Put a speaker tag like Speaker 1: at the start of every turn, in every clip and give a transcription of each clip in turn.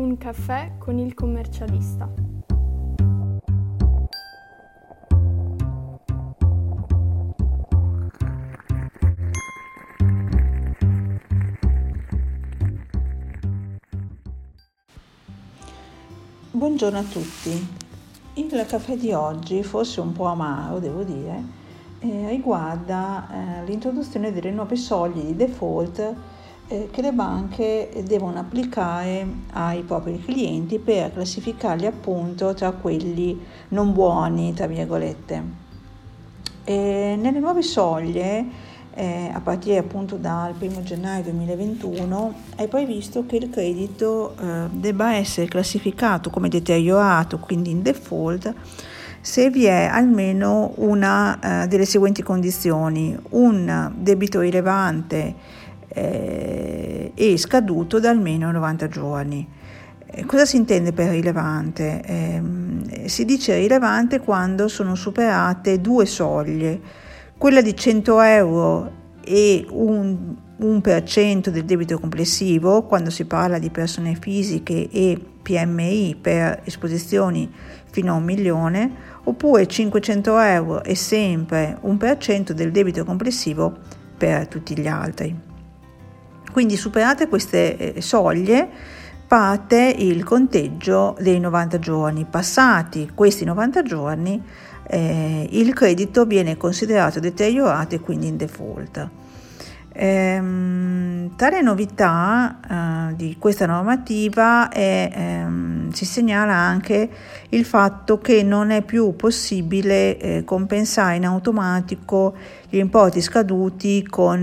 Speaker 1: Un caffè con il commercialista.
Speaker 2: Buongiorno a tutti. Il caffè di oggi, forse un po' amaro, devo dire, eh, riguarda eh, l'introduzione delle nuove soglie di default che le banche devono applicare ai propri clienti per classificarli appunto tra quelli non buoni, tra virgolette. E nelle nuove soglie eh, a partire appunto dal 1 gennaio 2021 è previsto che il credito eh, debba essere classificato come deteriorato, quindi in default, se vi è almeno una eh, delle seguenti condizioni, un debito rilevante eh, e scaduto da almeno 90 giorni. Eh, cosa si intende per rilevante? Eh, si dice rilevante quando sono superate due soglie quella di 100 euro e un 1% del debito complessivo quando si parla di persone fisiche e PMI per esposizioni fino a un milione, oppure 500 euro e sempre 1% del debito complessivo per tutti gli altri. Quindi superate queste eh, soglie parte il conteggio dei 90 giorni. Passati questi 90 giorni eh, il credito viene considerato deteriorato e quindi in default. Ehm, tale novità eh, di questa normativa è, ehm, si segnala anche il fatto che non è più possibile eh, compensare in automatico gli importi scaduti con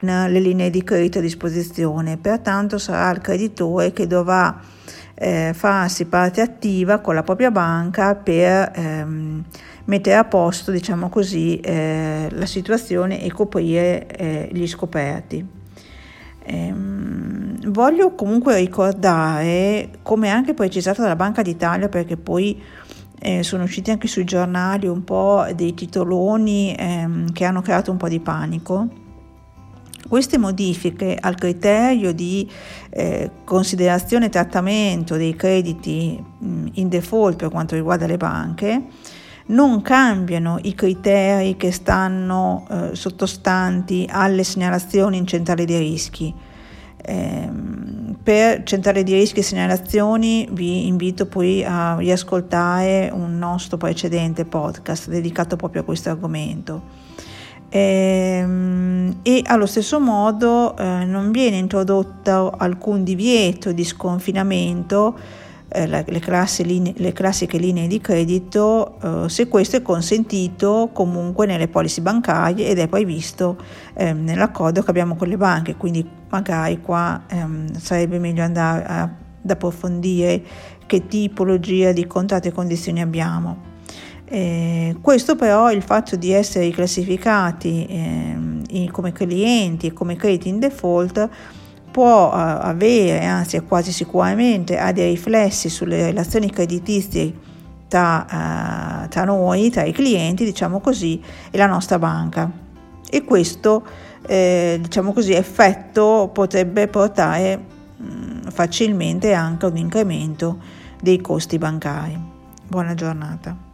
Speaker 2: Le linee di credito a disposizione, pertanto sarà il creditore che dovrà eh, farsi parte attiva con la propria banca per ehm, mettere a posto, diciamo così, eh, la situazione e coprire eh, gli scoperti. Ehm, voglio comunque ricordare, come anche precisato dalla Banca d'Italia, perché poi eh, sono usciti anche sui giornali un po' dei titoloni ehm, che hanno creato un po' di panico queste modifiche al criterio di eh, considerazione e trattamento dei crediti in default per quanto riguarda le banche non cambiano i criteri che stanno eh, sottostanti alle segnalazioni in centrale dei rischi. Eh, per centrale di rischi e segnalazioni vi invito poi a riascoltare un nostro precedente podcast dedicato proprio a questo argomento. Ehm, e allo stesso modo eh, non viene introdotto alcun divieto di sconfinamento eh, le, linee, le, classiche linee di credito eh, se questo è consentito comunque nelle policy bancarie ed è poi visto eh, nell'accordo che abbiamo con le banche, quindi magari qua ehm, sarebbe meglio andare ad approfondire che tipologia di contratti e condizioni abbiamo. Eh, questo però il fatto di essere classificati eh, come clienti e come crediti in default può uh, avere, anzi quasi sicuramente ha dei riflessi sulle relazioni creditizie tra, uh, tra, noi, tra i clienti, diciamo così, e la nostra banca. E questo, eh, diciamo così, effetto potrebbe portare mh, mm, facilmente anche a un incremento dei costi bancari. Buona giornata.